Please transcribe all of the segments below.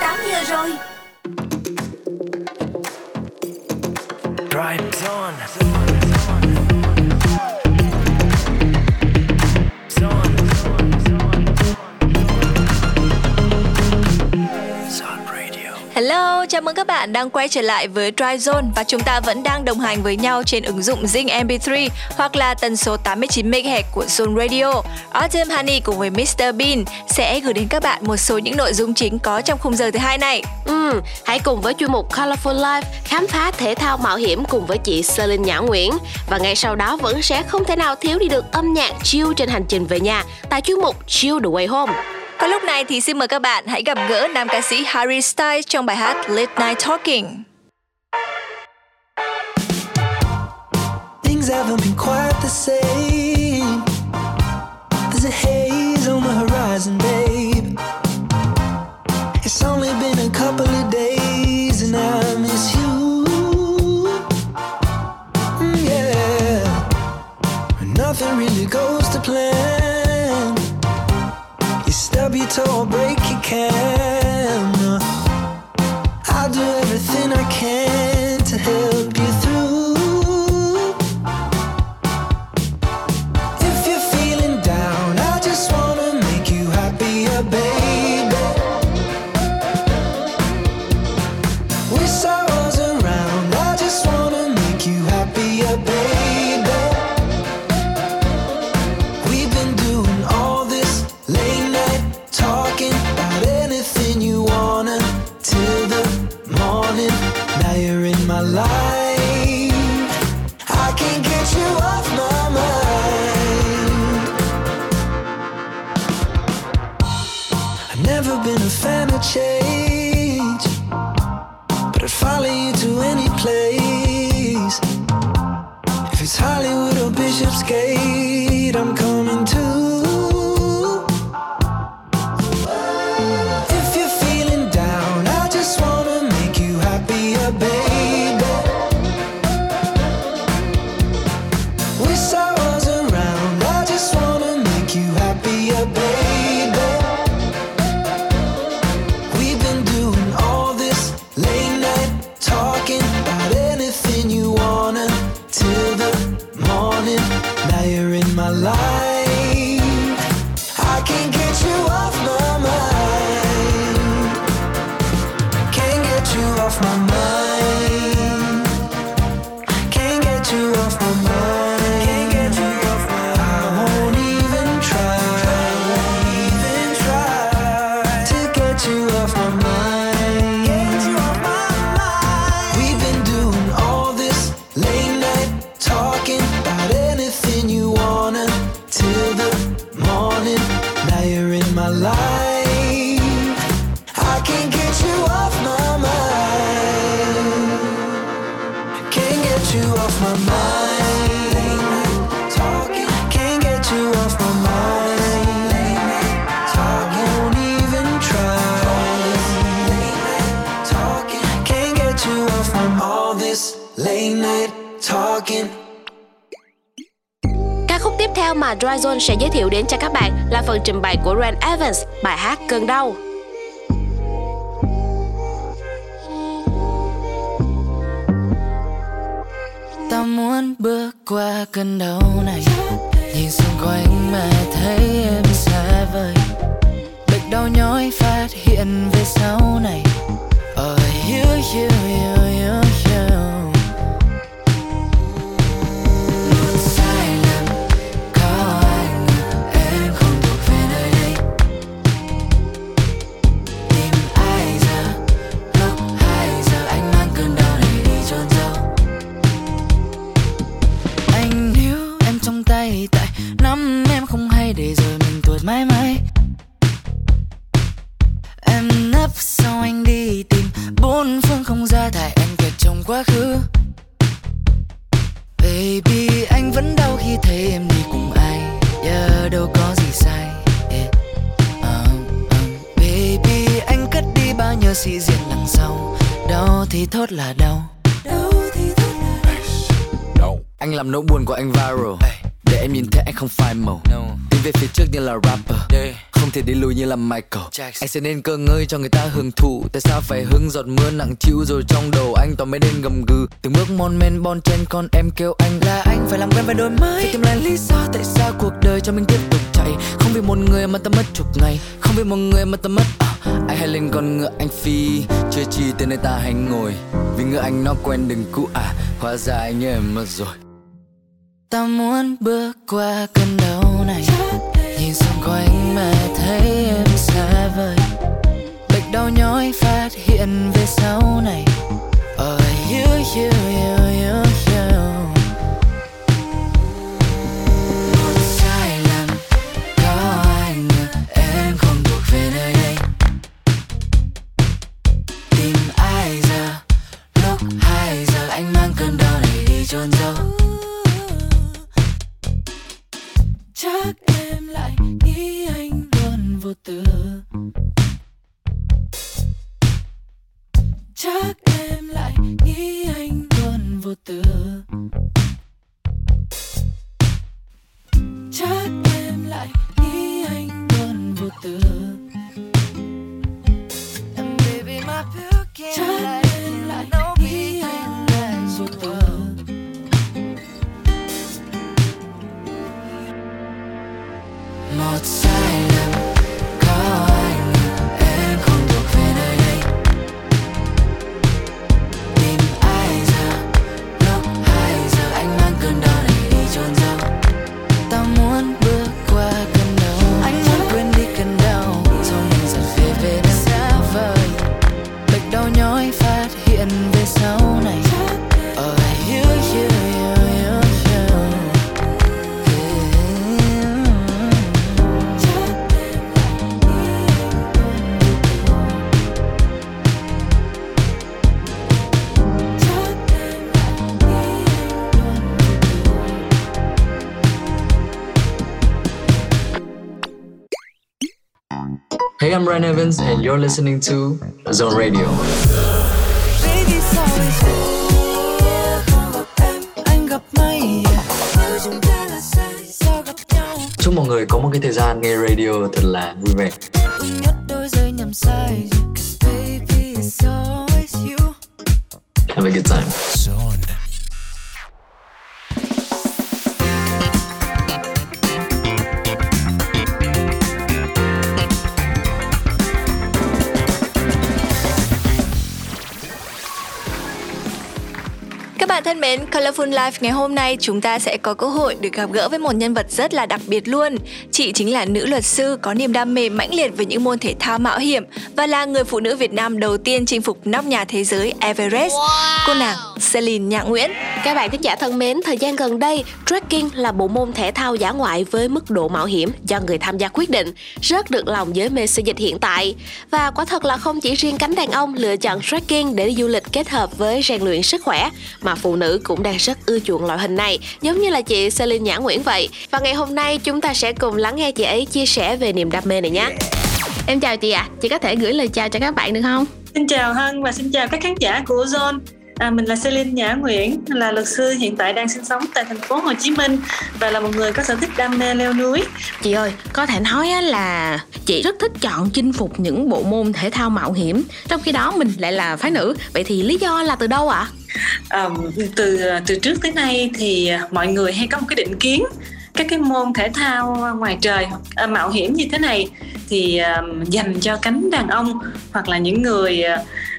18 giờ rồi Drive on. Chào mừng các bạn đang quay trở lại với Dry Zone và chúng ta vẫn đang đồng hành với nhau trên ứng dụng Zing MP3 hoặc là tần số 89 MHz của Zone Radio. Autumn Honey cùng với Mr Bean sẽ gửi đến các bạn một số những nội dung chính có trong khung giờ thứ hai này. Ừ, hãy cùng với chuyên mục Colorful Life khám phá thể thao mạo hiểm cùng với chị Celine Nhã Nguyễn và ngay sau đó vẫn sẽ không thể nào thiếu đi được âm nhạc chill trên hành trình về nhà tại chuyên mục Chill the Way Home. Còn lúc này thì xin mời các bạn hãy gặp gỡ nam ca sĩ Harry Styles trong bài hát Late Night Talking. Things haven't been quite the same. There's a haze on the horizon, babe. It's only been a couple of days and I miss you. Mm, yeah. Nothing really goes to plan. Stub your toe or break your can. I'll do been a fan of change, but I'd follow you to any place. If it's Hollywood or Bishopsgate, I'm coming too. Tiếp sẽ giới thiệu đến cho các bạn là phần trình bày của Ren Evans, bài hát Cơn đau. ta muốn bước qua cơn đau này nhìn xung quanh mà thấy em xa vời bệnh đau nhói phát hiện về sau này oh you you you là Michael. Anh sẽ nên cơ ngơi cho người ta hưởng thụ. Tại sao phải hứng giọt mưa nặng chịu rồi trong đầu anh toàn mấy đêm gầm gừ? Từng bước mon men bon chen con em kêu anh là anh. Phải làm quen với đôi mới. Phải tìm lại lý do tại sao cuộc đời cho mình tiếp tục chạy. Không vì một người mà ta mất chục ngày. Không vì một người mà ta mất à, uh, Anh hay lên con ngựa anh phi. Chưa chi tên nơi ta hay ngồi. Vì ngựa anh nó quen đừng cũ à Hóa ra anh em mất rồi. Ta muốn bước qua cơn đau này. Nhìn xung quanh mà thấy em xa vời. Bệnh đau nhói phát hiện về sau này. Oh you, you, you? Hey, I'm Ryan Evans, and you're listening to Zone Radio. Chúc mọi người có một cái thời gian nghe radio thật là vui vẻ. Have a good time. Thân mến, Colorful Life ngày hôm nay chúng ta sẽ có cơ hội được gặp gỡ với một nhân vật rất là đặc biệt luôn. Chị chính là nữ luật sư có niềm đam mê mãnh liệt với những môn thể thao mạo hiểm và là người phụ nữ Việt Nam đầu tiên chinh phục nóc nhà thế giới Everest. Cô nàng Celine Nhã Nguyễn. Các bạn thính giả thân mến, thời gian gần đây, trekking là bộ môn thể thao dã ngoại với mức độ mạo hiểm do người tham gia quyết định, rất được lòng giới mê sử dịch hiện tại. Và quả thật là không chỉ riêng cánh đàn ông lựa chọn trekking để đi du lịch kết hợp với rèn luyện sức khỏe, mà phụ nữ cũng đang rất ưa chuộng loại hình này, giống như là chị Celine Nhã Nguyễn vậy. Và ngày hôm nay chúng ta sẽ cùng lắng nghe chị ấy chia sẻ về niềm đam mê này nhé. Em chào chị ạ, chị có thể gửi lời chào cho các bạn được không? Xin chào Hân và xin chào các khán giả của Zone. À, mình là Celine Nhã Nguyễn, là luật sư hiện tại đang sinh sống tại thành phố Hồ Chí Minh và là một người có sở thích đam mê leo núi. Chị ơi, có thể nói là chị rất thích chọn chinh phục những bộ môn thể thao mạo hiểm Trong khi đó mình lại là phái nữ Vậy thì lý do là từ đâu ạ? À, từ từ trước tới nay thì mọi người hay có một cái định kiến các cái môn thể thao ngoài trời à, mạo hiểm như thế này thì à, dành cho cánh đàn ông hoặc là những người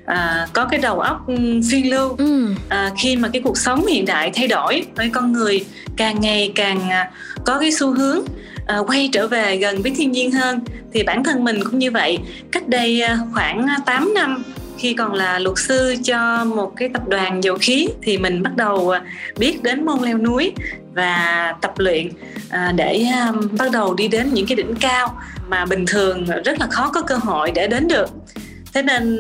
à, có cái đầu óc phiên lưu. Ừ, à, khi mà cái cuộc sống hiện đại thay đổi với con người càng ngày càng à, có cái xu hướng à, quay trở về gần với thiên nhiên hơn thì bản thân mình cũng như vậy. Cách đây à, khoảng 8 năm khi còn là luật sư cho một cái tập đoàn dầu khí thì mình bắt đầu à, biết đến môn leo núi và tập luyện à, để à, bắt đầu đi đến những cái đỉnh cao mà bình thường rất là khó có cơ hội để đến được. Thế nên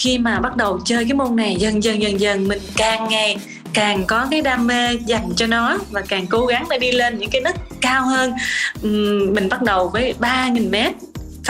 khi mà bắt đầu chơi cái môn này, dần dần dần dần mình càng ngày càng có cái đam mê dành cho nó và càng cố gắng để đi lên những cái nấc cao hơn. Mình bắt đầu với 3.000 mét.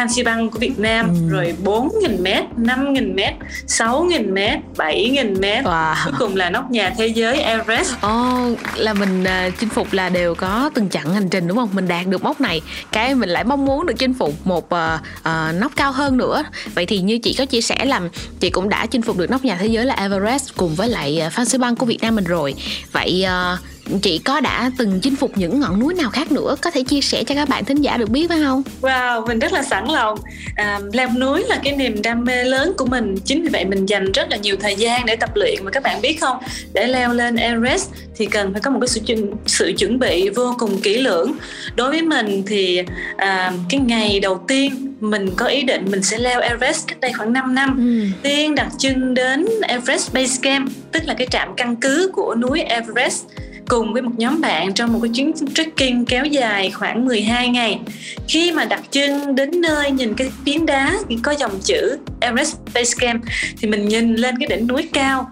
Phan Xi Păng của Việt Nam Ừ. rồi 4.000 mét, 5.000 mét, 6.000 mét, 7.000 mét Wow. cuối cùng là nóc nhà thế giới Everest Ồ, là mình à, chinh phục là đều có từng chặng hành trình đúng không? Mình đạt được mốc này, cái mình lại mong muốn được chinh phục một à, à, nóc cao hơn nữa. Vậy thì như chị có chia sẻ là chị cũng đã chinh phục được nóc nhà thế giới là Everest cùng với lại Phan Xi Păng của Việt Nam mình rồi. Vậy à, chị có đã từng chinh phục những ngọn núi nào khác nữa có thể chia sẻ cho các bạn thính giả được biết phải không? Wow, mình rất là sẵn lòng. À, leo núi là cái niềm đam mê lớn của mình. Chính vì vậy mình dành rất là nhiều thời gian để tập luyện mà các bạn biết không? Để leo lên Everest thì cần phải có một cái sự chuẩn, sự chuẩn bị vô cùng kỹ lưỡng. Đối với mình thì à, cái ngày đầu tiên mình có ý định mình sẽ leo Everest cách đây khoảng 5 năm. Ừ. Tiên đặt chân đến Everest Base Camp, tức là cái trạm căn cứ của núi Everest cùng với một nhóm bạn trong một cái chuyến trekking kéo dài khoảng 12 ngày. Khi mà đặt chân đến nơi nhìn cái phiến đá có dòng chữ Everest Base Camp thì mình nhìn lên cái đỉnh núi cao.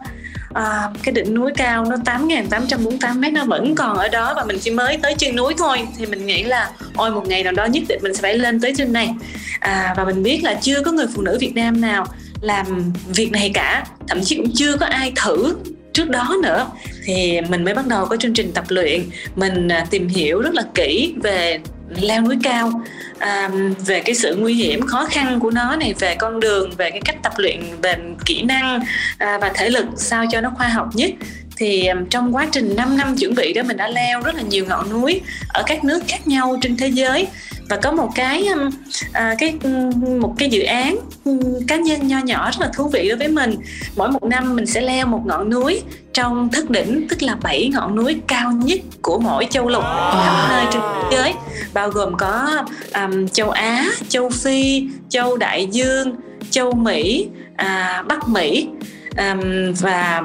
À, cái đỉnh núi cao nó 8.848 mét nó vẫn còn ở đó và mình chỉ mới tới chân núi thôi. Thì mình nghĩ là ôi một ngày nào đó nhất định mình sẽ phải lên tới trên này. À, và mình biết là chưa có người phụ nữ Việt Nam nào làm việc này cả. Thậm chí cũng chưa có ai thử trước đó nữa thì mình mới bắt đầu có chương trình tập luyện. Mình à, tìm hiểu rất là kỹ về leo núi cao à, về cái sự nguy hiểm khó khăn của nó này về con đường về cái cách tập luyện về kỹ năng à, và thể lực sao cho nó khoa học nhất. Thì à, trong quá trình 5 năm chuẩn bị đó mình đã leo rất là nhiều ngọn núi ở các nước khác nhau trên thế giới và có một cái um, à, cái một cái dự án um, cá nhân nho nhỏ rất là thú vị đối với mình. Mỗi một năm mình sẽ leo một ngọn núi trong thất đỉnh tức là 7 ngọn núi cao nhất của mỗi châu lục khắp nơi trên thế giới. Bao gồm có um, châu Á, châu Phi, châu Đại Dương, châu Mỹ, à, Bắc Mỹ. Um, và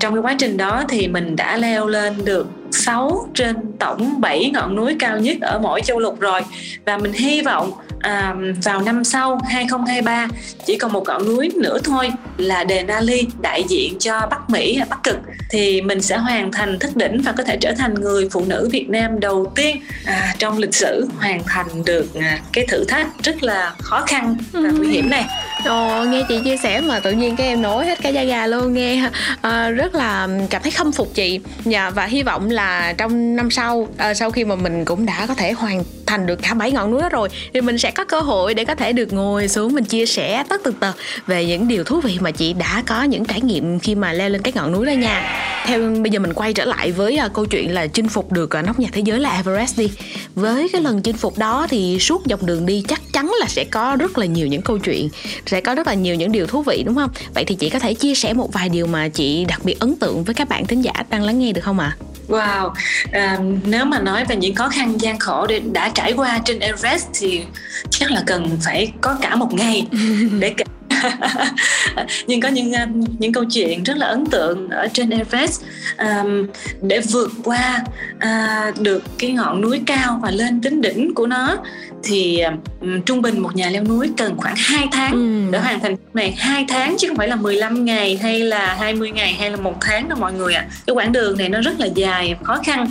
trong cái quá trình đó thì mình đã leo lên được 6 trên tổng 7 ngọn núi cao nhất ở mỗi châu lục rồi. Và mình hy vọng à, vào năm sau 2023 chỉ còn một ngọn núi nữa thôi là Denali đại diện cho Bắc Mỹ Bắc Cực. Thì mình sẽ hoàn thành thất đỉnh và có thể trở thành người phụ nữ Việt Nam đầu tiên à, trong lịch sử hoàn thành được à, cái thử thách rất là khó khăn và nguy hiểm này. Ồ, nghe chị chia sẻ mà tự nhiên cái em nổi hết cả da gà luôn nghe à, rất là cảm thấy khâm phục chị. Dạ, và hy vọng là trong năm sau à, sau khi mà mình cũng đã có thể hoàn thành được cả bảy ngọn núi đó rồi thì mình sẽ sẽ có cơ hội để có thể được ngồi xuống mình chia sẻ tất tần tật về những điều thú vị mà chị đã có những trải nghiệm khi mà leo lên cái ngọn núi đó nha. Theo, bây giờ mình quay trở lại với à, câu chuyện là chinh phục được à, nóc nhà thế giới là Everest đi. Với cái lần chinh phục đó thì suốt dọc đường đi chắc chắn là sẽ có rất là nhiều những câu chuyện, sẽ có rất là nhiều những điều thú vị, đúng không? Vậy thì chị có thể chia sẻ một vài điều mà chị đặc biệt ấn tượng với các bạn thính giả đang lắng nghe được không ạ? à? Wow, à, nếu mà nói về những khó khăn gian khổ để đã trải qua trên Everest thì chắc là cần phải có cả một ngày để kể. nhưng có những um, những câu chuyện rất là ấn tượng ở trên Everest um, để vượt qua uh, được cái ngọn núi cao và lên đến đỉnh của nó thì um, trung bình một nhà leo núi cần khoảng 2 tháng Ừ. để hoàn thành này 2 tháng chứ không phải là 15 ngày hay là 20 ngày hay là một tháng đâu mọi người ạ. Cái quãng đường này nó rất là dài khó khăn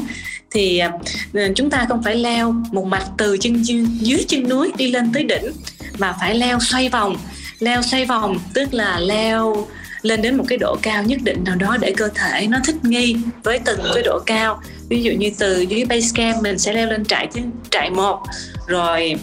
thì uh, chúng ta không phải leo một mạch từ chân dưới chân núi đi lên tới đỉnh mà phải leo xoay vòng leo xoay vòng, tức là leo lên đến một cái độ cao nhất định nào đó để cơ thể nó thích nghi với từng cái độ cao. Ví dụ như từ dưới base camp mình sẽ leo lên trại trại một, rồi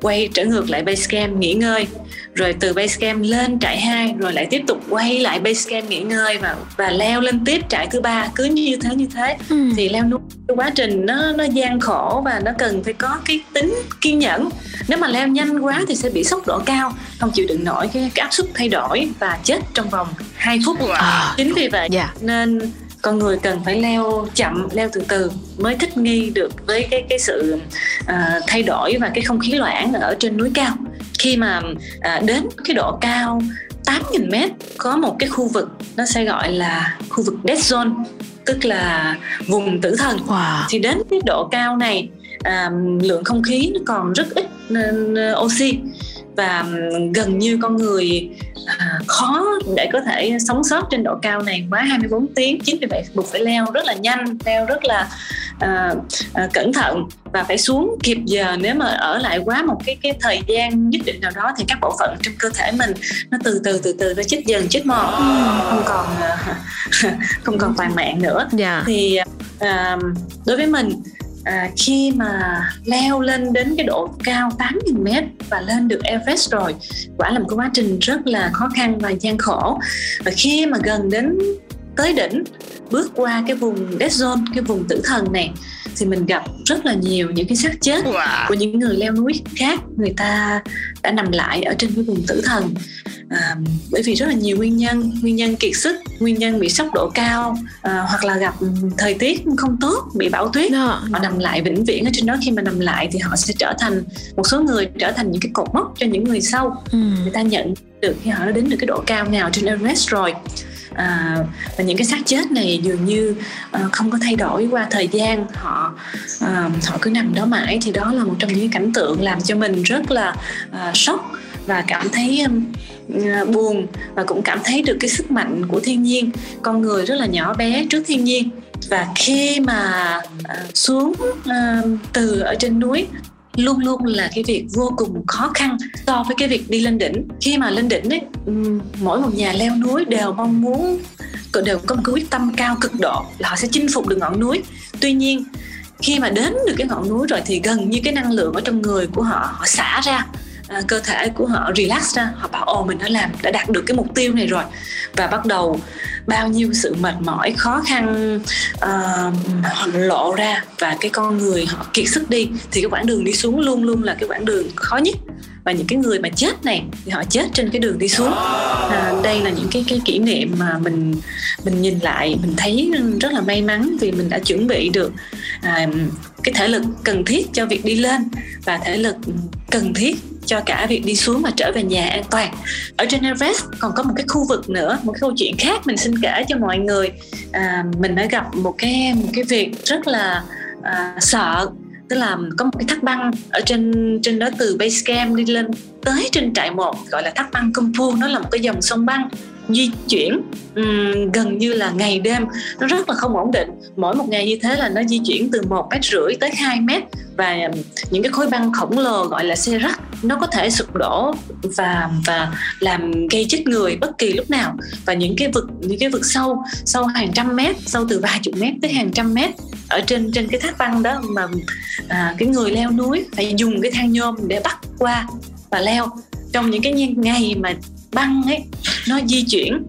quay trở ngược lại base camp nghỉ ngơi rồi từ base camp lên trại 2 rồi lại tiếp tục quay lại base camp nghỉ ngơi và và leo lên tiếp trại thứ ba. Cứ như thế như thế. Ừ. thì leo núi cái quá trình nó nó gian khổ và nó cần phải có cái tính kiên nhẫn. Nếu mà leo nhanh quá thì sẽ bị sốc độ cao. Không chịu đựng nổi cái, cái áp suất thay đổi và chết trong vòng 2 phút. À, chính vì vậy dạ. nên con người cần phải leo chậm leo từ từ mới thích nghi được với cái cái sự à, thay đổi và cái không khí loãng ở trên núi cao. Khi mà à, đến cái độ cao 8.000 mét có một cái khu vực nó sẽ gọi là khu vực dead zone tức là vùng tử thần. Wow. thì đến cái độ cao này à, lượng không khí nó còn rất ít nên, oxy và gần như con người à, khó để có thể sống sót trên độ cao này quá 24 tiếng. chính vì vậy buộc phải leo rất là nhanh leo rất là à, à, cẩn thận và phải xuống kịp giờ. Nếu mà ở lại quá một cái cái thời gian nhất định nào đó thì các bộ phận trong cơ thể mình nó từ từ từ từ nó chết dần chết mòn không còn à, không còn toàn mạng nữa. Dạ. Thì à, đối với mình à, khi mà leo lên đến cái độ cao 8.000 mét và lên được Everest rồi quả là một cái quá trình rất là khó khăn và gian khổ. Và khi mà gần đến tới đỉnh bước qua cái vùng dead zone cái vùng tử thần này thì mình gặp rất là nhiều những cái xác chết của những người leo núi khác. Người ta đã nằm lại ở trên cái vùng tử thần. À, bởi vì rất là nhiều nguyên nhân. Nguyên nhân kiệt sức nguyên nhân bị sốc độ cao à, hoặc là gặp thời tiết không tốt bị bão tuyết. Đó. họ nằm lại vĩnh viễn ở trên đó. Khi mà nằm lại thì họ sẽ trở thành một số người trở thành những cái cột mốc cho những người sau. Ừ. người ta nhận được khi họ đã đến được cái độ cao nào trên Everest rồi à, và những cái xác chết này dường như à, không có thay đổi qua thời gian. Họ à, họ cứ nằm đó mãi. Thì đó là một trong những cảnh tượng làm cho mình rất là à, sốc và cảm thấy um, buồn và cũng cảm thấy được cái sức mạnh của thiên nhiên. Con người rất là nhỏ bé trước thiên nhiên và khi mà uh, xuống uh, từ ở trên núi luôn luôn là cái việc vô cùng khó khăn so với cái việc đi lên đỉnh. Khi mà lên đỉnh ấy mỗi một nhà leo núi đều mong muốn đều có một cái quyết tâm cao cực độ là họ sẽ chinh phục được ngọn núi. Tuy nhiên, khi mà đến được cái ngọn núi rồi thì gần như cái năng lượng ở trong người của họ họ xả ra à, cơ thể của họ relax ra họ bảo ồ mình đã làm đã đạt được cái mục tiêu này rồi. Và bắt đầu bao nhiêu sự mệt mỏi khó khăn uh, họ lộ ra và cái con người họ kiệt sức đi thì cái quãng đường đi xuống luôn luôn là cái quãng đường khó nhất và những cái người mà chết này thì họ chết trên cái đường đi xuống. À, đây là những cái cái kỷ niệm mà mình mình nhìn lại mình thấy rất là may mắn vì mình đã chuẩn bị được à, cái thể lực cần thiết cho việc đi lên và thể lực cần thiết cho cả việc đi xuống và trở về nhà an toàn. Ở trên Everest còn có một cái khu vực nữa một cái câu chuyện khác mình xin kể cho mọi người. À, mình đã gặp một cái một cái việc rất là à, sợ tức là có một cái thác băng ở trên trên đó từ base camp đi lên tới trên trại một, gọi là thác băng Kumpu nó là một cái dòng sông băng di chuyển um, gần như là ngày đêm. Nó rất là không ổn định. Mỗi một ngày như thế là nó di chuyển từ một mét rưỡi tới 2 mét và những cái khối băng khổng lồ gọi là xe rắc nó có thể sụp đổ và và làm gây chết người bất kỳ lúc nào. Và những cái vực những cái vực sâu sâu hàng trăm mét sâu từ vài chục mét tới hàng trăm mét ở trên trên cái thác băng đó mà à, cái người leo núi phải dùng cái thang nhôm để bắt qua và leo. Trong những cái ngày mà băng ấy nó di chuyển.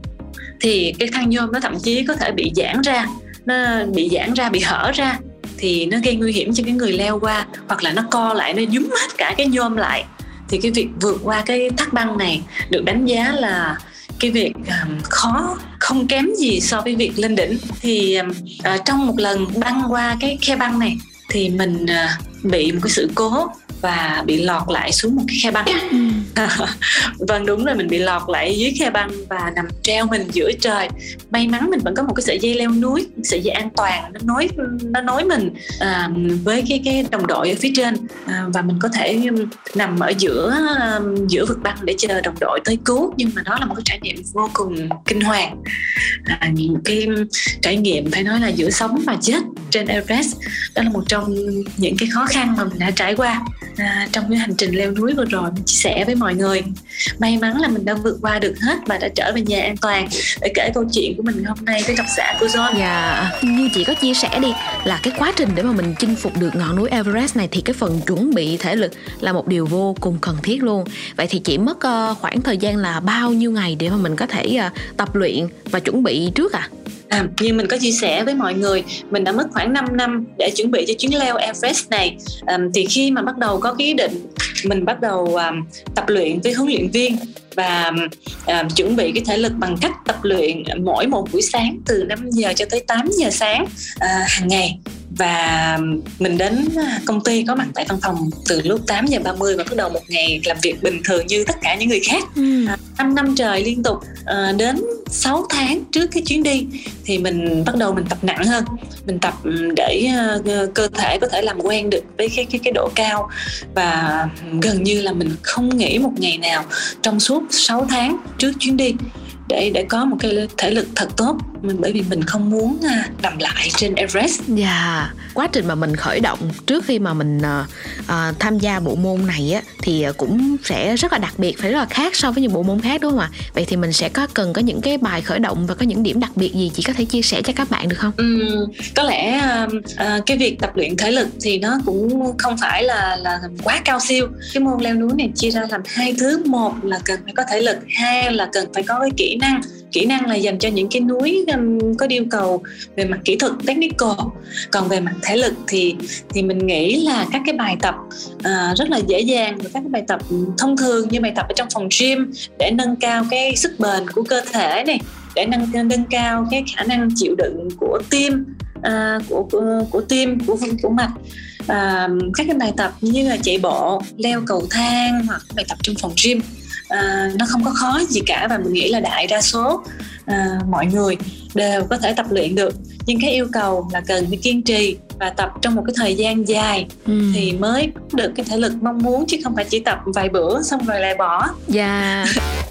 Thì cái thang nhôm nó thậm chí có thể bị giãn ra nó bị giãn ra bị hở ra thì nó gây nguy hiểm cho cái người leo qua hoặc là nó co lại nó dúm hết cả cái nhôm lại. Thì cái việc vượt qua cái thác băng này được đánh giá là cái việc um, khó không kém gì so với việc lên đỉnh. Thì um, uh, trong một lần băng qua cái khe băng này thì mình uh, bị một cái sự cố và bị lọt lại xuống một cái khe băng. Vâng đúng rồi mình bị lọt lại dưới khe băng và nằm treo mình giữa trời. May mắn mình vẫn có một cái sợi dây leo núi sợi dây an toàn nó nối nó nối mình à, với cái cái đồng đội ở phía trên. À, và mình có thể nằm ở giữa giữa vực băng để chờ đồng đội tới cứu nhưng mà đó là một cái trải nghiệm vô cùng kinh hoàng. À, những cái trải nghiệm phải nói là giữa sống và chết trên Everest đó là một trong những cái khó khăn mà mình đã trải qua à, trong cái hành trình leo núi vừa rồi mình chia sẻ với mọi người may mắn là mình đã vượt qua được hết và đã trở về nhà an toàn để kể câu chuyện của mình hôm nay với độc giả của John Dạ, như chị có chia sẻ đi là cái quá trình để mà mình chinh phục được ngọn núi Everest này thì cái phần chuẩn bị thể lực là một điều vô cùng cần thiết luôn. Vậy thì chị mất uh, khoảng thời gian là bao nhiêu ngày để mà mình có thể uh, tập luyện và chuẩn bị trước à? À, như mình có chia sẻ với mọi người mình đã mất khoảng 5 năm để chuẩn bị cho chuyến leo Everest này. À, thì khi mà bắt đầu có cái ý định mình bắt đầu à, tập luyện với huấn luyện viên và à, chuẩn bị cái thể lực bằng cách tập luyện mỗi một buổi sáng từ 5 giờ cho tới 8 giờ sáng à, hàng ngày và mình đến công ty có mặt tại văn phòng từ lúc 8 giờ 30 và bắt đầu một ngày làm việc bình thường như tất cả những người khác. Ừ. À, 5 năm trời liên tục à, đến 6 tháng trước cái chuyến đi thì mình bắt đầu mình tập nặng hơn. Mình tập để uh, cơ thể có thể làm quen được với cái cái cái độ cao và gần như là mình không nghỉ một ngày nào trong suốt 6 tháng trước chuyến đi để để có một cái thể lực thật tốt mình bởi vì mình không muốn à, nằm lại trên Everest. Dạ, yeah. quá trình mà mình khởi động trước khi mà mình uh, uh, tham gia bộ môn này á thì cũng sẽ rất là đặc biệt, phải rất là khác so với những bộ môn khác đúng không ạ? Vậy thì mình sẽ có cần có những cái bài khởi động và có những điểm đặc biệt gì chị có thể chia sẻ cho các bạn được không? Ừ, có lẽ uh, cái việc tập luyện thể lực thì nó cũng không phải là là quá cao siêu. Cái môn leo núi này chia ra làm hai thứ, một là cần phải có thể lực, hai là cần phải có cái kỹ năng. Kỹ năng là dành cho những cái núi um, có yêu cầu về mặt kỹ thuật technical. Còn về mặt thể lực thì thì mình nghĩ là các cái bài tập uh, rất là dễ dàng và các cái bài tập thông thường như bài tập ở trong phòng gym để nâng cao cái sức bền của cơ thể này để nâng nâng cao cái khả năng chịu đựng của tim uh, của, của của tim của của mạch à, các cái bài tập như là chạy bộ leo cầu thang hoặc bài tập trong phòng gym à, nó không có khó gì cả và mình nghĩ là đại đa số à, mọi người đều có thể tập luyện được nhưng cái yêu cầu là cần phải kiên trì và tập trong một cái thời gian dài ừ. thì mới được cái thể lực mong muốn chứ không phải chỉ tập vài bữa xong rồi lại bỏ dạ yeah.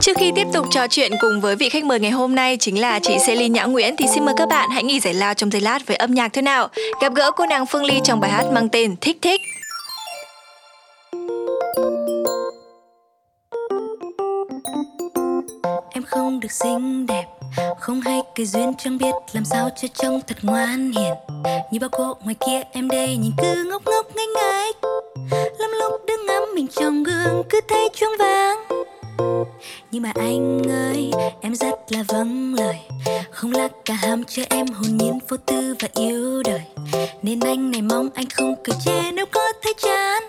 Trước khi tiếp tục trò chuyện cùng với vị khách mời ngày hôm nay chính là chị Celine Nhã Nguyễn thì xin mời các bạn hãy nghỉ giải lao trong giây lát với âm nhạc thế nào. Gặp gỡ cô nàng Phương Ly trong bài hát mang tên Thích Thích. Không được xinh đẹp. Không hay cái duyên chẳng biết làm sao cho trông thật ngoan hiền. Như bao cô ngoài kia em đây nhìn cứ ngốc ngốc ngây ngái. Lắm lúc đứng ngắm mình trong gương cứ thấy choáng váng. Nhưng mà anh ơi, em rất là vâng lời. Không là cả ham cho em hồn nhiên vô tư và yêu đời. Nên anh này mong anh không cười chê nếu có thấy chán.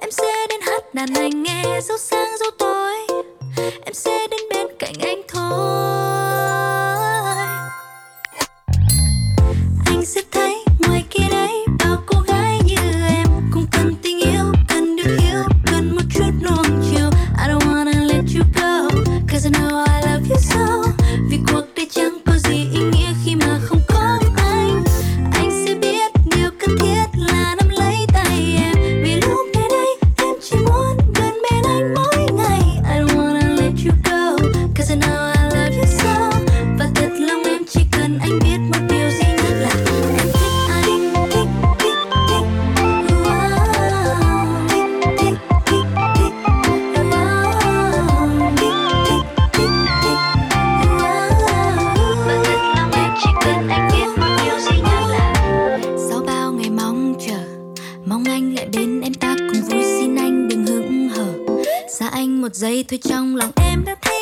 Em sẽ đến hát đàn anh nghe dấu sáng dấu tối em sẽ đến bên cạnh anh thôi. Xa anh một giây thôi trong lòng em đã thấy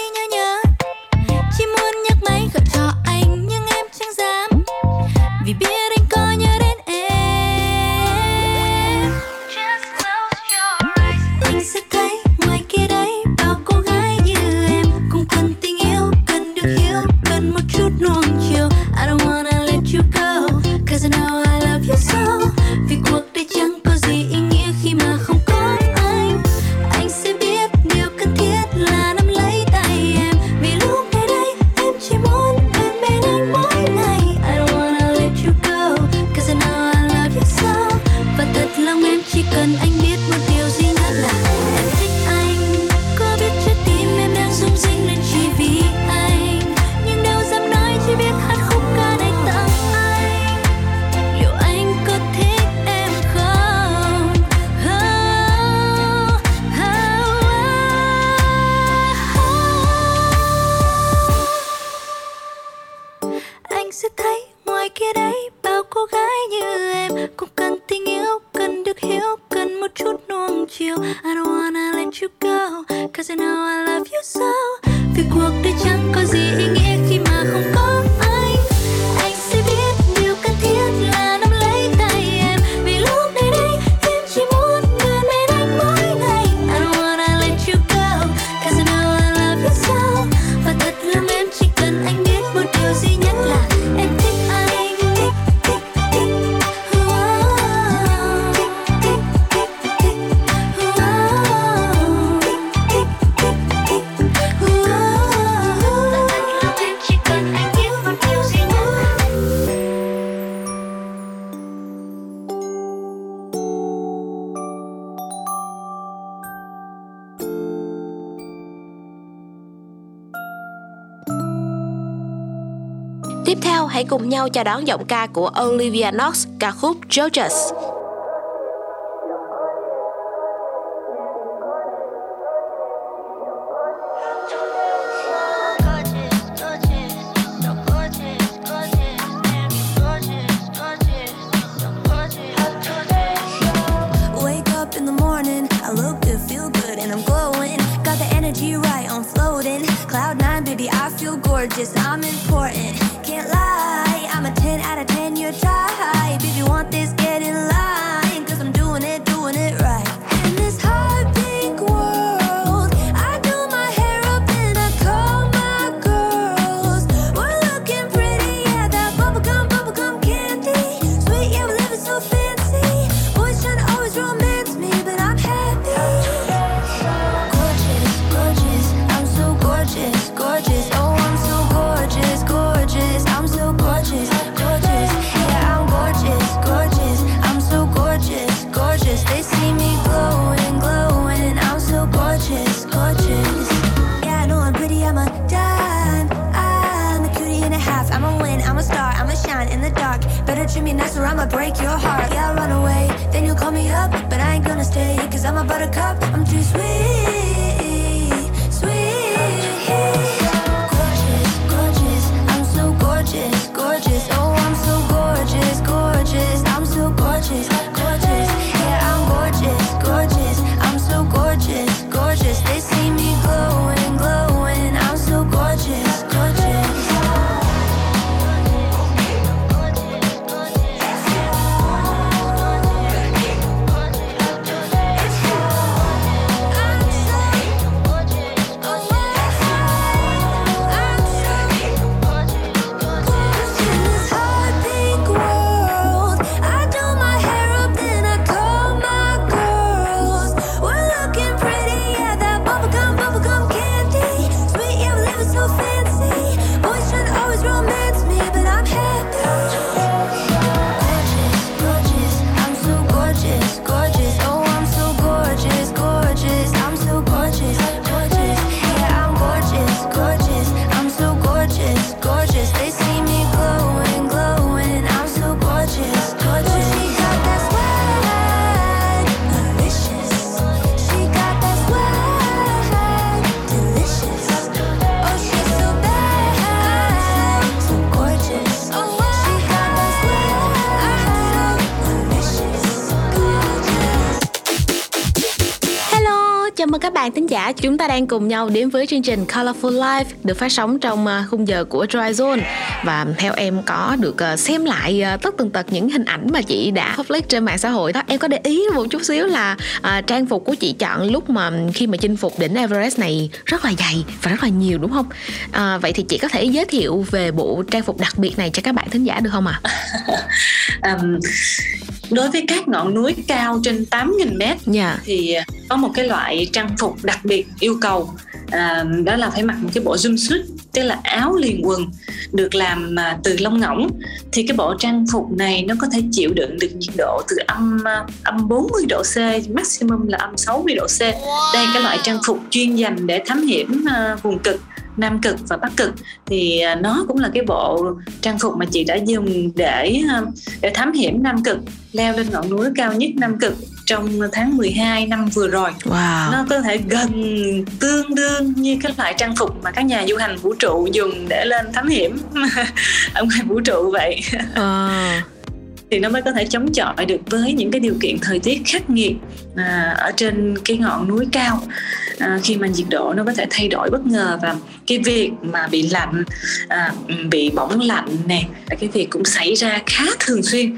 Tiếp theo, hãy cùng nhau chào đón giọng ca của Olivia Knox, ca khúc Georges. Giả. Chúng ta đang cùng nhau đến với chương trình Colorful Life được phát sóng trong à, khung giờ của Dry Zone và theo em có được à, xem lại à, tất tần tật những hình ảnh mà chị đã public trên mạng xã hội đó. Em có để ý một chút xíu là à, trang phục của chị chọn lúc mà khi mà chinh phục đỉnh Everest này rất là dày và rất là nhiều đúng không? À, vậy thì chị có thể giới thiệu về bộ trang phục đặc biệt này cho các bạn thính giả được không ạ? Ừm, đối với các ngọn núi cao trên 8.000 mét Dạ. thì có một cái loại trang phục đặc biệt yêu cầu. À, đó là phải mặc một cái bộ jumpsuit tức là áo liền quần được làm à, từ lông ngỗng. Thì cái bộ trang phục này nó có thể chịu đựng được nhiệt độ từ âm à, âm 40 độ C maximum là âm 60 độ C. Đây cái loại trang phục chuyên dành để thám hiểm à, vùng cực Nam cực và Bắc cực. Thì à, nó cũng là cái bộ trang phục mà chị đã dùng để à, để thám hiểm Nam cực leo lên ngọn núi cao nhất Nam cực trong tháng 12 năm vừa rồi Wow. nó có thể gần tương đương như các loại trang phục mà các nhà du hành vũ trụ dùng để lên thám hiểm ở ngoài vũ trụ vậy À. thì nó mới có thể chống chọi được với những cái điều kiện thời tiết khắc nghiệt à, ở trên cái ngọn núi cao à, khi mà nhiệt độ nó có thể thay đổi bất ngờ và cái việc mà bị lạnh à, bị bỏng lạnh nè cái việc cũng xảy ra khá thường xuyên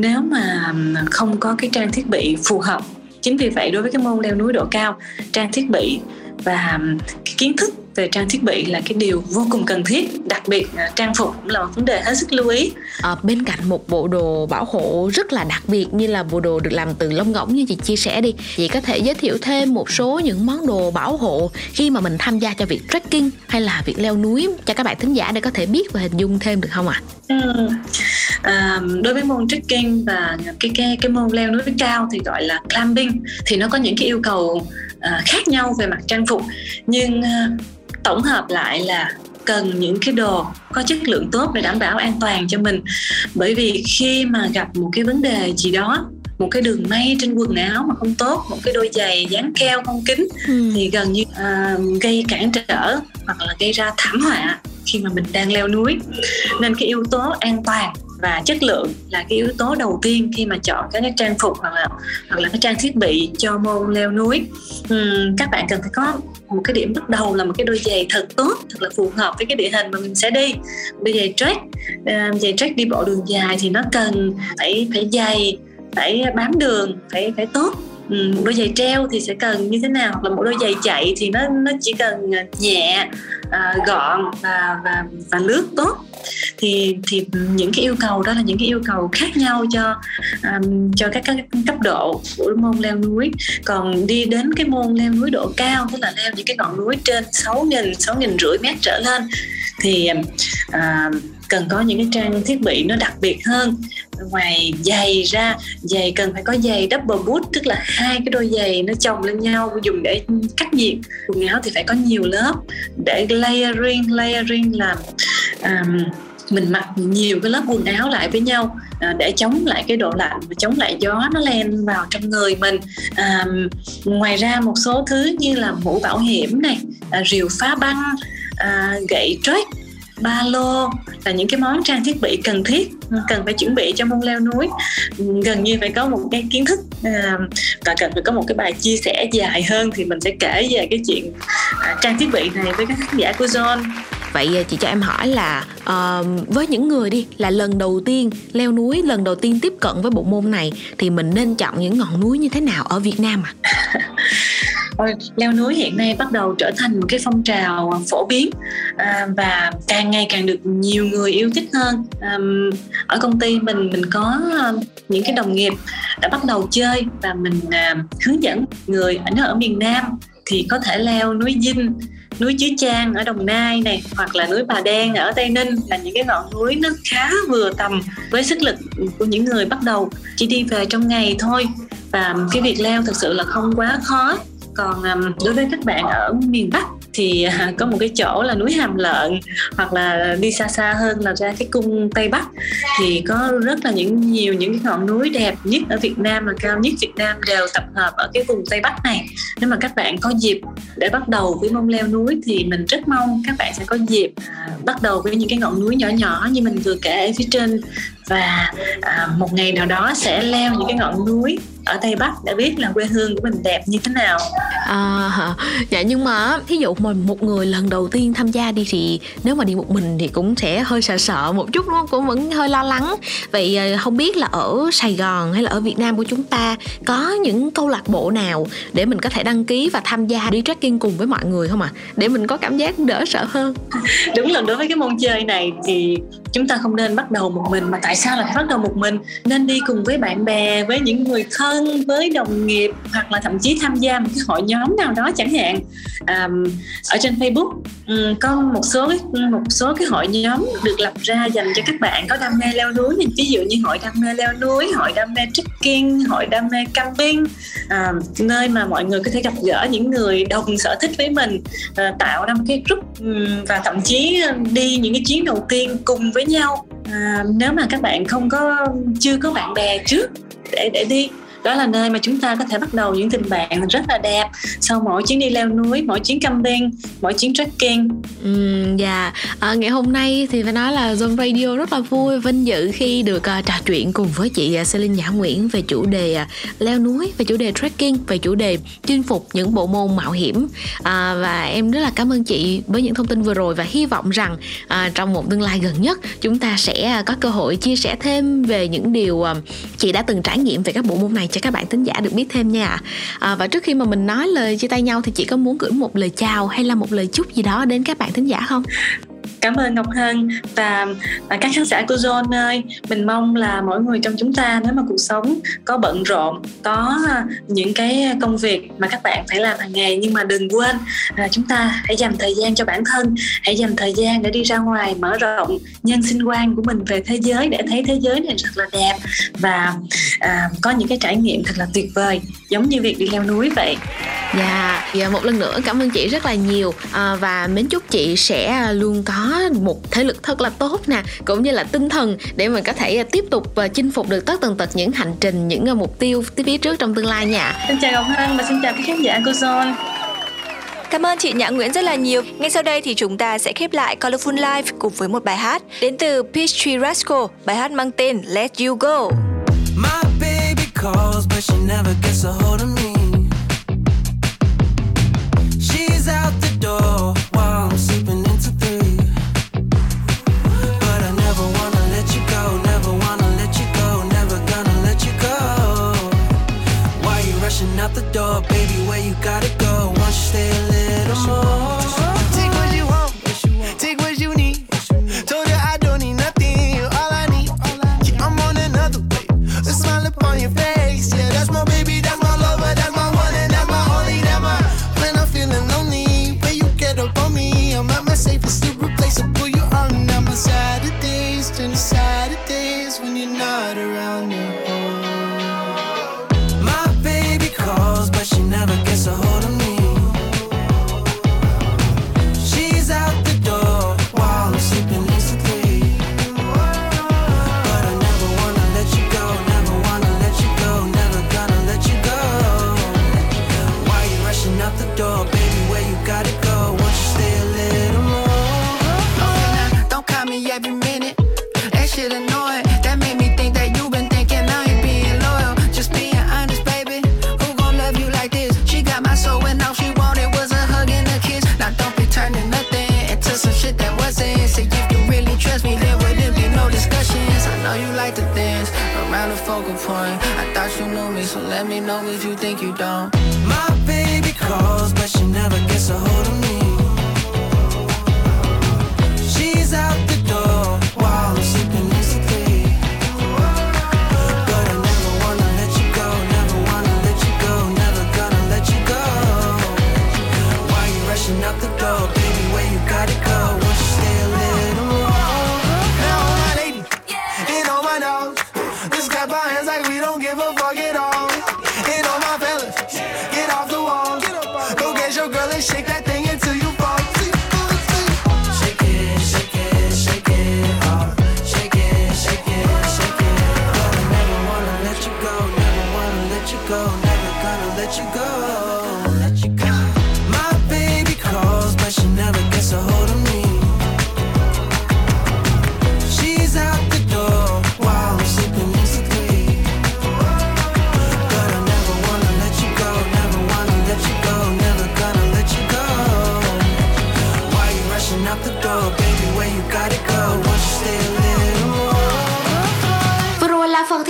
nếu mà không có cái trang thiết bị phù hợp, chính vì vậy đối với cái môn leo núi độ cao, trang thiết bị và cái kiến thức về trang thiết bị là cái điều vô cùng cần thiết đặc biệt trang phục cũng là một vấn đề hết sức lưu ý. À, bên cạnh một bộ đồ bảo hộ rất là đặc biệt như là bộ đồ được làm từ lông ngỗng như chị chia sẻ đi chị có thể giới thiệu thêm một số những món đồ bảo hộ khi mà mình tham gia cho việc trekking hay là việc leo núi cho các bạn thính giả để có thể biết và hình dung thêm được không ạ? Ừ. À, đối với môn trekking và cái cái cái môn leo núi cao thì gọi là climbing thì nó có những cái yêu cầu à, khác nhau về mặt trang phục. Nhưng à, tổng hợp lại là cần những cái đồ có chất lượng tốt để đảm bảo an toàn cho mình bởi vì khi mà gặp một cái vấn đề gì đó một cái đường may trên quần áo mà không tốt một cái đôi giày dán keo không kín Ừ. thì gần như à, gây cản trở hoặc là gây ra thảm họa khi mà mình đang leo núi nên cái yếu tố an toàn và chất lượng là cái yếu tố đầu tiên khi mà chọn các cái trang phục hoặc là hoặc là cái trang thiết bị cho môn leo núi. Uhm, các bạn cần phải có một cái điểm bắt đầu là một cái đôi giày thật tốt thật là phù hợp với cái địa hình mà mình sẽ đi. Đôi giày trek uh, giày trek đi bộ đường dài thì nó cần phải phải dày phải bám đường phải phải tốt. Một đôi giày treo thì sẽ cần như thế nào? Hoặc là một đôi giày chạy thì nó nó chỉ cần nhẹ à, gọn và và và nước tốt. Thì thì những cái yêu cầu đó là những cái yêu cầu khác nhau cho um, cho các, các cấp độ của môn leo núi. Còn đi đến cái môn leo núi độ cao tức là leo những cái ngọn núi trên sáu nghìn sáu nghìn rưỡi mét trở lên thì um, à, cần có những cái trang thiết bị nó đặc biệt hơn. Ngoài giày ra giày cần phải có giày double boot tức là hai cái đôi giày nó chồng lên nhau dùng để cách nhiệt. Quần áo thì phải có nhiều lớp để layering layering là um, mình mặc nhiều cái lớp quần áo lại với nhau à, để chống lại cái độ lạnh và chống lại gió nó len vào trong người mình. À, ngoài ra một số thứ như là mũ bảo hiểm này à, rìu phá băng à, gậy trek ba lô là những cái món trang thiết bị cần thiết, cần phải chuẩn bị cho môn leo núi. Gần như phải có một cái kiến thức à, và cần phải có một cái bài chia sẻ dài hơn thì mình sẽ kể về cái chuyện à, trang thiết bị này với các khán giả của Zone. Vậy ờ, chị cho em hỏi là uh, với những người đi là lần đầu tiên leo núi, lần đầu tiên tiếp cận với bộ môn này thì mình nên chọn những ngọn núi như thế nào ở Việt Nam à? Ôi, leo núi hiện nay bắt đầu trở thành một cái phong trào phổ biến à, và càng ngày càng được nhiều người yêu thích hơn à, ở công ty mình mình có những cái đồng nghiệp đã bắt đầu chơi và mình à, hướng dẫn người ở ở miền Nam thì có thể leo núi Dinh núi Chứa Trang ở Đồng Nai này hoặc là núi Bà Đen ở Tây Ninh là những cái ngọn núi nó khá vừa tầm với sức lực của những người bắt đầu chỉ đi về trong ngày thôi. Và cái việc leo thực sự là không quá khó. Còn đối với các bạn ở miền Bắc thì à, có một cái chỗ là núi Hàm Lợn hoặc là đi xa xa hơn là ra cái cung Tây Bắc. Thì có rất là những, nhiều những cái ngọn núi đẹp nhất ở Việt Nam và cao nhất Việt Nam đều tập hợp ở cái vùng Tây Bắc này. Nếu mà các bạn có dịp để bắt đầu với mông leo núi thì mình rất mong các bạn sẽ có dịp à, bắt đầu với những cái ngọn núi nhỏ nhỏ như mình vừa kể ở phía trên và à, một ngày nào đó sẽ leo những cái ngọn núi ở Tây Bắc để biết là quê hương của mình đẹp như thế nào À, dạ nhưng mà thí dụ mà một người lần đầu tiên tham gia đi thì nếu mà đi một mình thì cũng sẽ hơi sợ sợ một chút không? Cũng vẫn hơi lo lắng. Vậy ờ, không biết là ở Sài Gòn hay là ở Việt Nam của chúng ta có những câu lạc bộ nào để mình có thể đăng ký và tham gia đi trekking cùng với mọi người không ạ? À? Để mình có cảm giác đỡ sợ hơn. đúng là đối với cái môn chơi này thì chúng ta không nên bắt đầu một mình mà tại sao lại bắt đầu một mình? Nên đi cùng với bạn bè với những người thân với đồng nghiệp hoặc là thậm chí tham gia một cái hội nhóm nào đó chẳng hạn. À, ở trên Facebook um, có một số một số cái hội nhóm được lập ra dành cho các bạn có đam mê leo núi mình ví dụ như hội đam mê leo núi hội đam mê trekking hội đam mê camping à, nơi mà mọi người có thể gặp gỡ những người đồng sở thích với mình à, tạo ra một cái group um, và thậm chí đi những cái chuyến đầu tiên cùng với nhau à, nếu mà các bạn không có chưa có bạn bè trước để để đi đó là nơi mà chúng ta có thể bắt đầu những tình bạn rất là đẹp. Sau mỗi chuyến đi leo núi mỗi chuyến camping mỗi chuyến trekking. Ừm, dạ. À, ngày hôm nay thì phải nói là Zone Radio rất là vui vinh dự khi được uh, trò chuyện cùng với chị uh, Celine Nhã Nguyễn về chủ đề uh, leo núi về chủ đề trekking về chủ đề chinh phục những bộ môn mạo hiểm. À, và em rất là cảm ơn chị với những thông tin vừa rồi và hy vọng rằng à, trong một tương lai gần nhất chúng ta sẽ có cơ hội chia sẻ thêm về những điều chị đã từng trải nghiệm về các bộ môn này cho các bạn thính giả được biết thêm nha. À, và trước khi mà mình nói lời chia tay nhau thì chị có muốn gửi một lời chào hay là một lời chúc gì đó đến các bạn thính giả không? Cảm ơn Ngọc Hân và à, các khán giả của Zone ơi mình mong là mỗi người trong chúng ta nếu mà cuộc sống có bận rộn có những cái công việc mà các bạn phải làm hàng ngày nhưng mà đừng quên là chúng ta hãy dành thời gian cho bản thân hãy dành thời gian để đi ra ngoài mở rộng nhân sinh quan của mình về thế giới để thấy thế giới này thật là đẹp và à, có những cái trải nghiệm thật là tuyệt vời giống như việc đi leo núi vậy Dạ, yeah. một lần nữa cảm ơn chị rất là nhiều à, và mến chúc chị sẽ luôn có một thể lực thật là tốt nè, cũng như là tinh thần để mình có thể tiếp tục và chinh phục được tất tần tật những hành trình, những mục tiêu phía trước trong tương lai nha. Xin chào Ngọc Hân và xin chào các khán giả của Zone. Cảm ơn chị Nhã Nguyễn rất là nhiều. Ngay sau đây thì chúng ta sẽ khép lại Colorful Life cùng với một bài hát đến từ Peachtree Rascal, bài hát mang tên Let You Go. My baby calls, but she never gets a hold of me.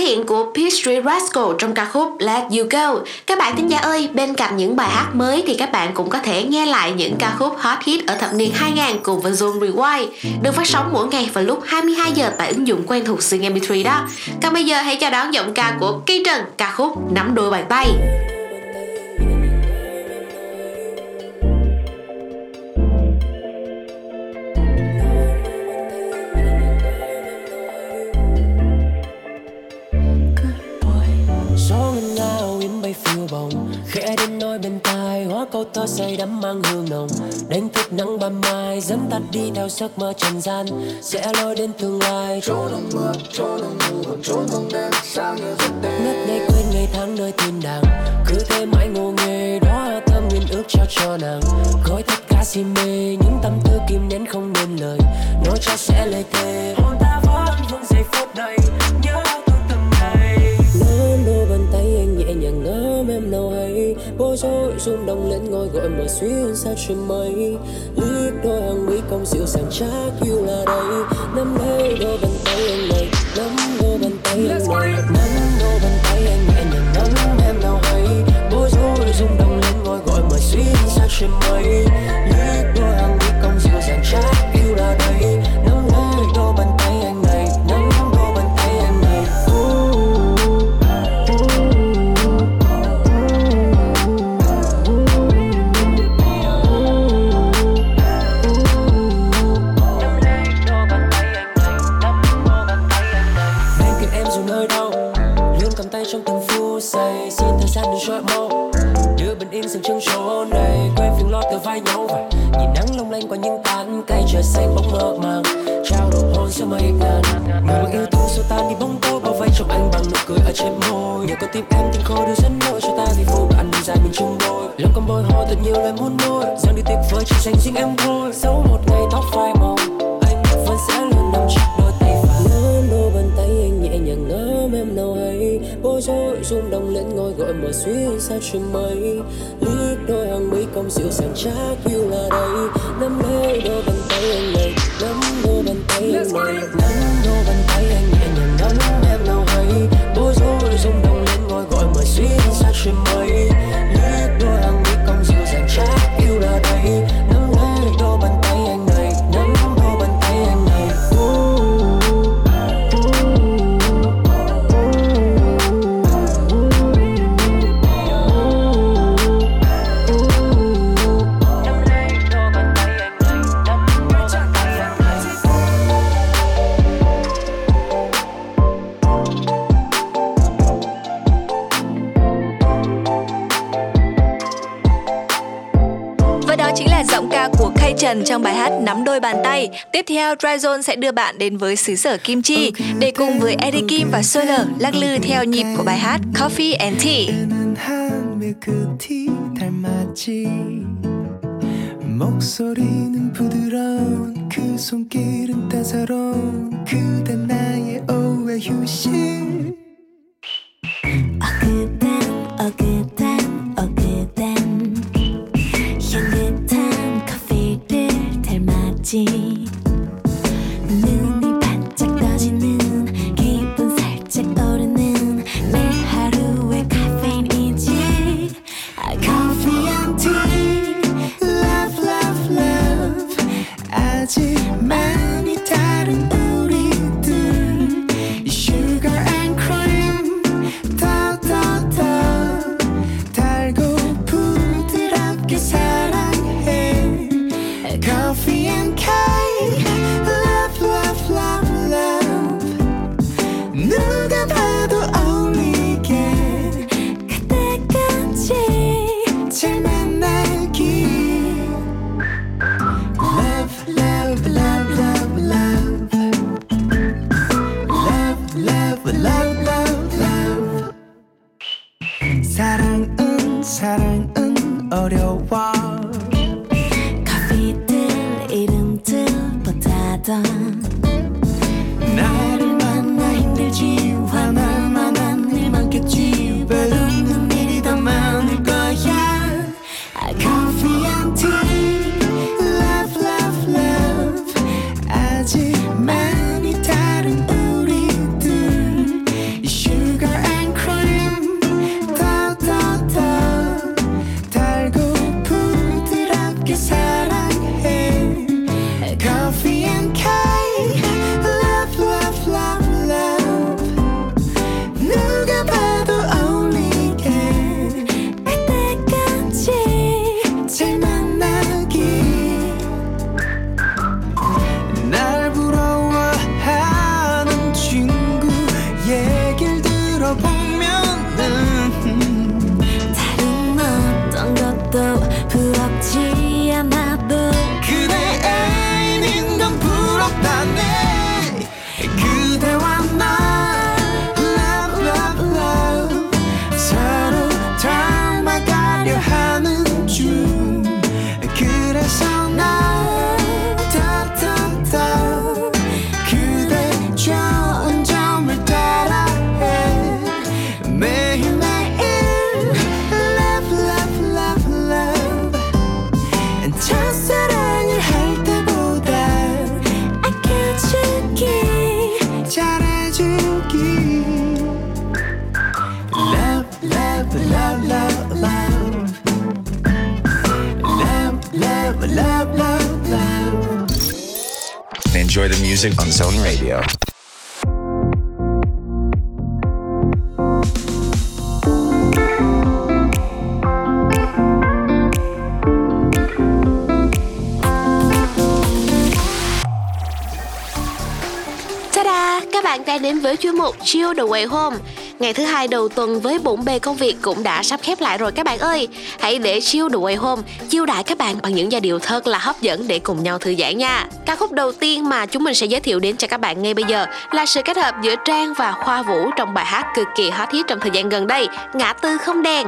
Hiện của Peachtree Rascal trong ca khúc Let You Go. Các bạn thính giả ơi, bên cạnh những bài hát mới thì các bạn cũng có thể nghe lại những ca khúc hot hit ở thập niên 2000 cùng với Zone Rewind, được phát sóng mỗi ngày vào lúc 22 giờ tại ứng dụng quen thuộc Sing MP3 đó. Còn bây giờ hãy chào đón giọng ca của Kỳ Trần, ca khúc Nắm đôi bàn tay. Thơ say đắm mang hương nồng. Đánh thức nắng ban mai dẫn tắt đi theo giấc mơ trần gian. Sẽ lôi đến tương lai. Chỗ đông mưa chỗ đông mưa chỗ không đêm sao như giấc đêm. Ngất ngây quên ngày tháng nơi thiên đàng cứ thế mãi ngô nghê đó thơm nguyên ước trao cho nàng. Gói tất cả si mê những tâm tư kim nén không nên lời. Nói cho sẽ lời thề. Hôn ta vẫn vương giây phút này bối rối rung động lên ngôi gọi mà xuyên xa trên mây liếc đôi hàng mi cong dịu dàng chắc yêu là đây. Nắm lấy đôi bàn tay anh này nắm đôi bàn tay anh này nắm đôi bàn tay anh nhẹ nhàng ngắm em nào hay. Bối rối rung động lên ngôi gọi mà xuyên xa trên mây liếc bên em dù nơi đâu. Luôn cầm tay trong từng phút giây xin thời gian đừng trôi mau đưa bình yên sang chân số này quên phiền lo từ vai nhau. Và nhìn nắng long lanh qua những tán cây trời xanh bóng mơ màng. Trao đổi hôn giữa mây ngàn. Người mà yêu thương xua tan đi bóng tối bao vây trong anh bằng nụ cười ở trên môi. Nhờ có tim em từng khô đưa dẫn nỗi cho ta vì vô ăn dài mình chung đôi. Lòng con bồi hồi thật nhiều lời muốn nói, rằng đi tuyệt vời chỉ dành riêng em thôi. Dẫu một ngày tóc phai màu anh vẫn sẽ luôn nằm trong bối rối rung động lên ngôi gọi mở suy xa trên mây liếc đôi hàng mi cong dịu dàng chắc yêu là đây. Nắm lấy đôi bàn tay anh này nắm đôi bàn tay anh này nắm đôi bàn tay anh nhẹ nhàng nắm em nào hay. Bối rối rung động lên ngôi gọi mở suy xa trên mây liếc đôi hàng mi cong dịu dàng chắc yêu là đây của Kay Trần trong bài hát Nắm đôi bàn tay. Tiếp theo, Dryzone sẽ đưa bạn đến với xứ sở kim chi để cùng với Eddie Kim và Solar lắc lư theo nhịp của bài hát Coffee and Tea. 는 한의 끝이 닮았지 목소리는 부드러운 그 손길은 따사로운 그대 나의 오후의 휴식 music on Zone Radio. Ta-da! Các bạn đang đến với chuyên mục Chill The Way Home Ngày thứ hai đầu tuần với bụng bề công việc cũng đã sắp khép lại rồi các bạn ơi. Hãy để chiêu đủ way hôm chiêu đãi các bạn bằng những giai điệu thật là hấp dẫn để cùng nhau thư giãn nha. Ca khúc đầu tiên mà chúng mình sẽ giới thiệu đến cho các bạn ngay bây giờ là sự kết hợp giữa Trang và Khoa Vũ trong bài hát cực kỳ hot hit trong thời gian gần đây, Ngã tư không đèn.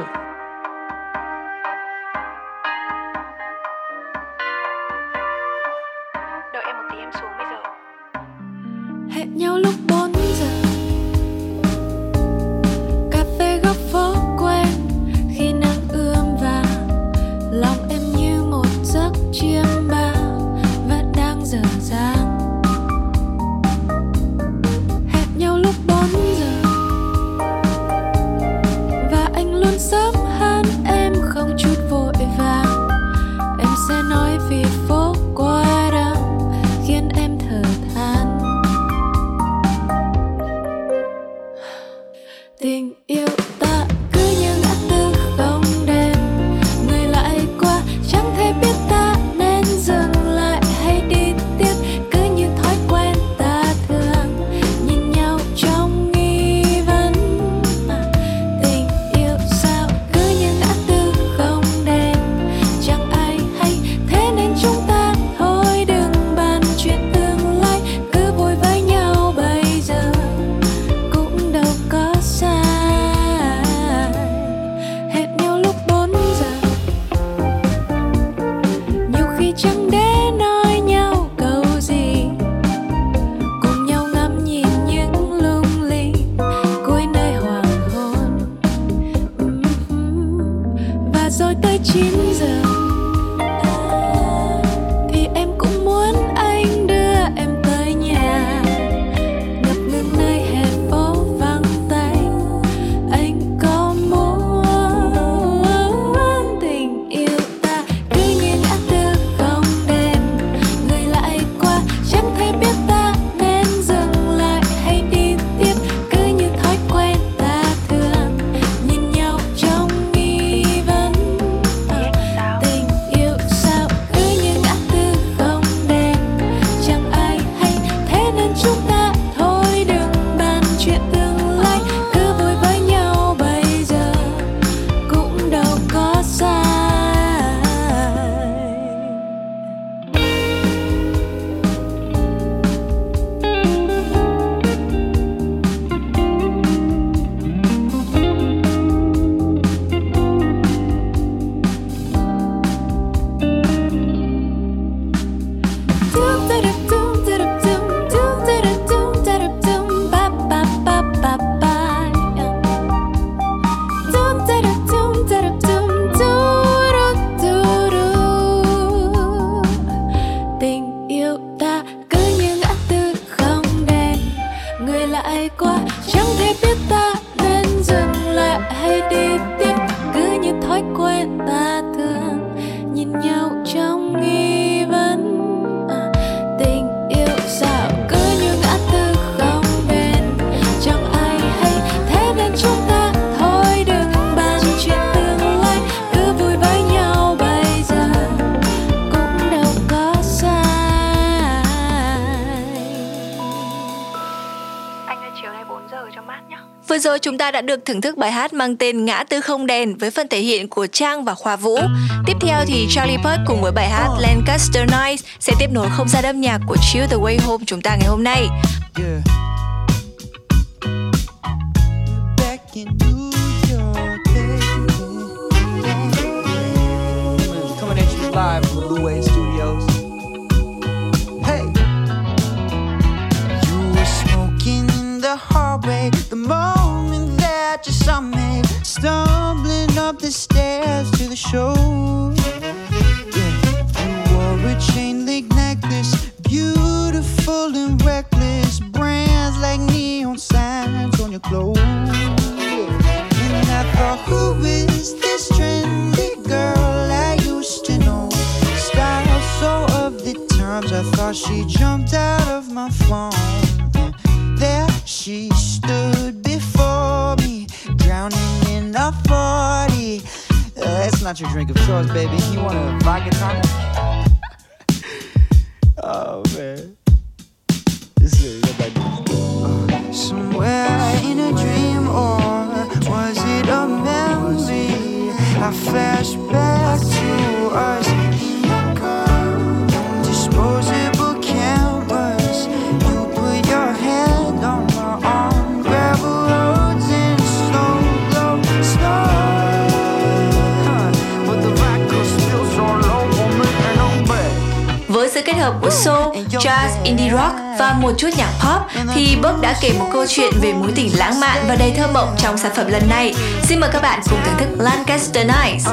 đã được thưởng thức bài hát mang tên Ngã tư không đèn với phần thể hiện của Trang và Khoa Vũ. Tiếp theo thì Charlie Puth cùng với bài hát ờ. Lancaster Nights sẽ tiếp nối không gian âm nhạc của Chill the Way Home chúng ta ngày hôm nay. Yeah. Mộng trong sản phẩm lần này. Xin mời các bạn cùng thưởng thức Lancaster Nights.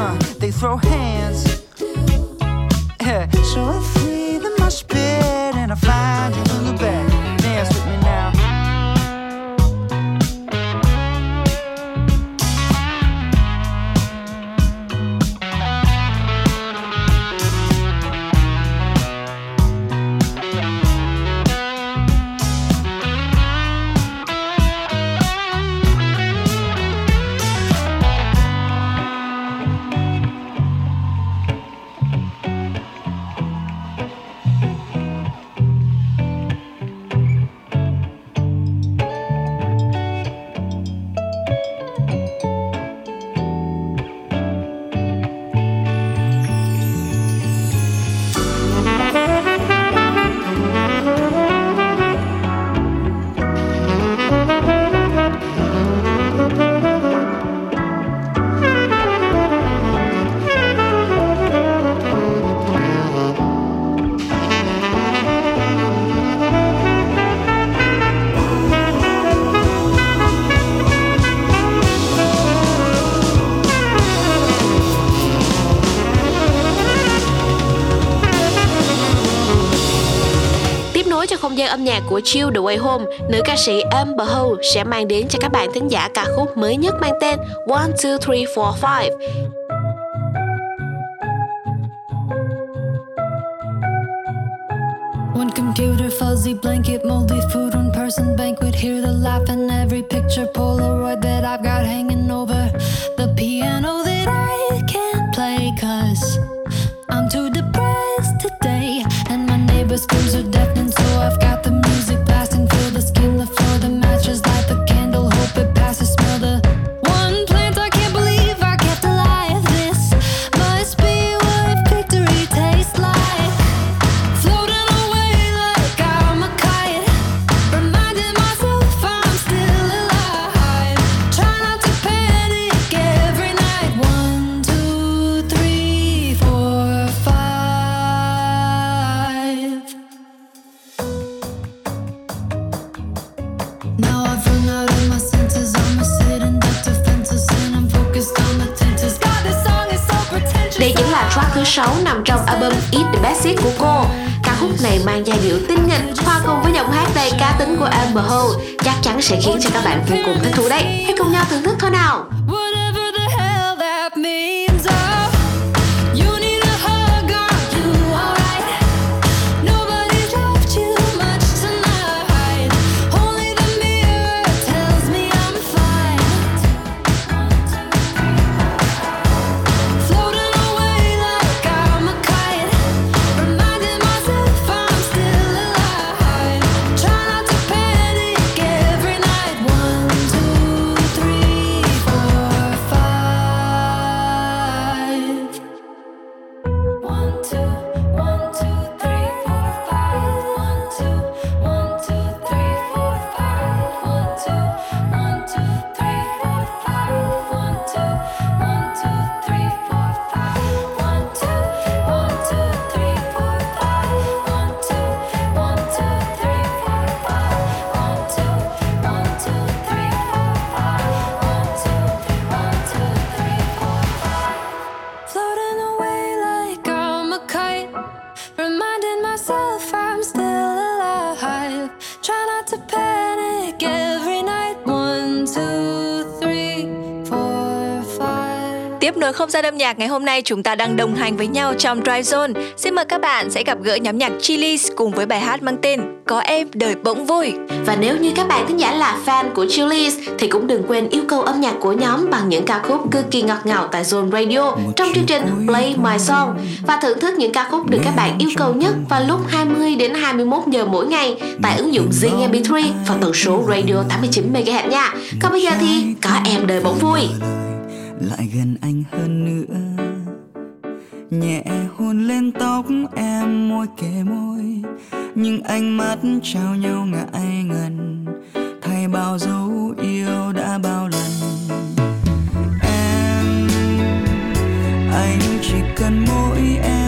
Nhạc của Chill The Way Home, nữ ca sĩ Amber Ho sẽ mang đến cho các bạn thính giả ca khúc mới nhất mang tên One, Two, Three, Four, Five. One computer, fuzzy blanket, moldy food, album Eat the Basic của cô. Ca khúc này mang giai điệu tinh nghịch, hòa cùng với giọng hát đầy cá tính của Amber Ho, chắc chắn sẽ khiến cho các bạn vô cùng thích thú đấy. Hãy cùng nhau thưởng thức thôi nào. Tiếp nối không gian âm nhạc ngày hôm nay chúng ta đang đồng hành với nhau trong Dry Zone. Xin mời các bạn sẽ gặp gỡ nhóm nhạc Chili's cùng với bài hát mang tên Có em đời bỗng vui. Và nếu như các bạn thính giả là fan của Chili's thì cũng đừng quên yêu cầu âm nhạc của nhóm bằng những ca khúc cực kỳ ngọt ngào tại Zone Radio trong chương trình Play My Song và thưởng thức những ca khúc được các bạn yêu cầu nhất vào lúc 20 đến 21 giờ mỗi ngày tại ứng dụng Zing MP3 và tần số radio 89 MHz nha. Còn bây giờ thì có em đời bỗng vui lại gần anh hơn nữa. Nhẹ hôn lên tóc em môi kề môi, nhưng ánh mắt trao nhau ngại ngần. Thay bao dấu yêu đã bao lần. Em, anh chỉ cần mỗi em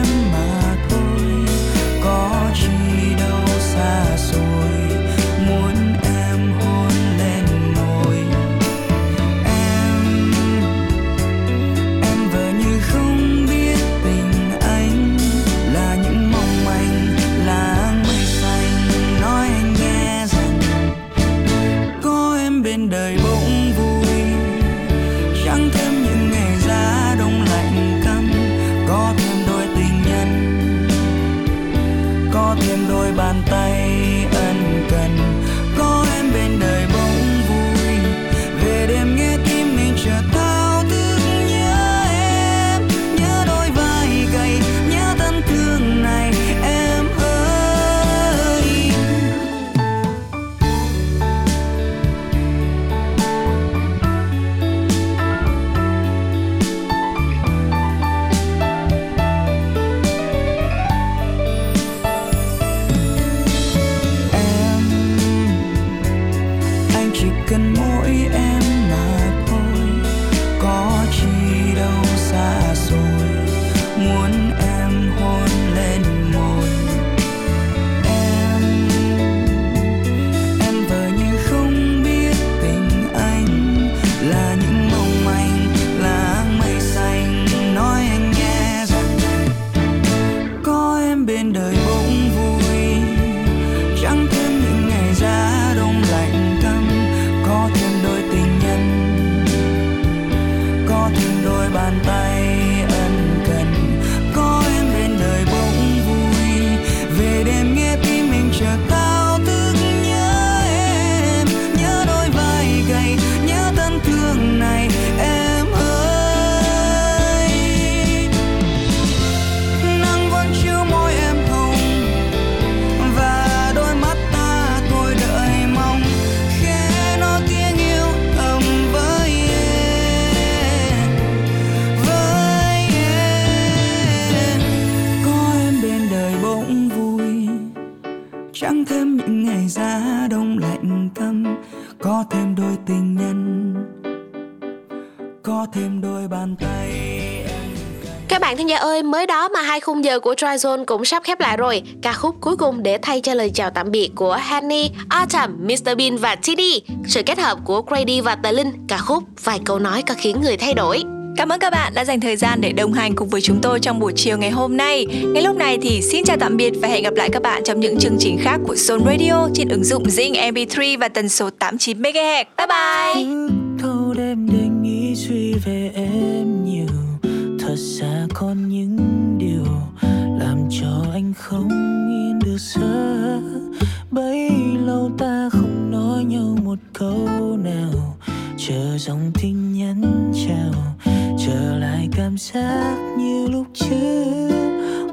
em bên đời bạn thân gia ơi, mới đó mà hai khung giờ của Tryzone cũng sắp khép lại rồi. Ca khúc cuối cùng để thay cho lời chào tạm biệt của Honey, Autumn, Mr Bean và TD. Sự kết hợp của Grady và Tờ Linh, ca khúc Vài câu nói có khiến người thay đổi. Cảm ơn các bạn đã dành thời gian để đồng hành cùng với chúng tôi trong buổi chiều ngày hôm nay. Ngay lúc này thì xin chào tạm biệt và hẹn gặp lại các bạn trong những chương trình khác của Zone Radio trên ứng dụng Zing MP3 và tần số 89 MHz. Bye bye. thâu đêm để nghĩ suy về em thật ra còn những điều làm cho anh không yên được giấc. Bấy lâu ta không nói nhau một câu nào, chờ dòng tin nhắn chào, trở lại cảm giác như lúc trước.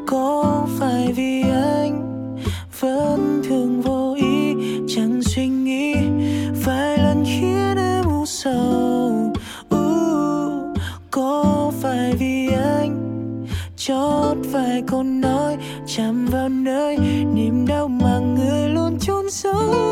Có phải vì anh vẫn thường vô ý chẳng suy nghĩ, phải chót vài câu nói chạm vào nơi niềm đau mà người luôn chôn giấu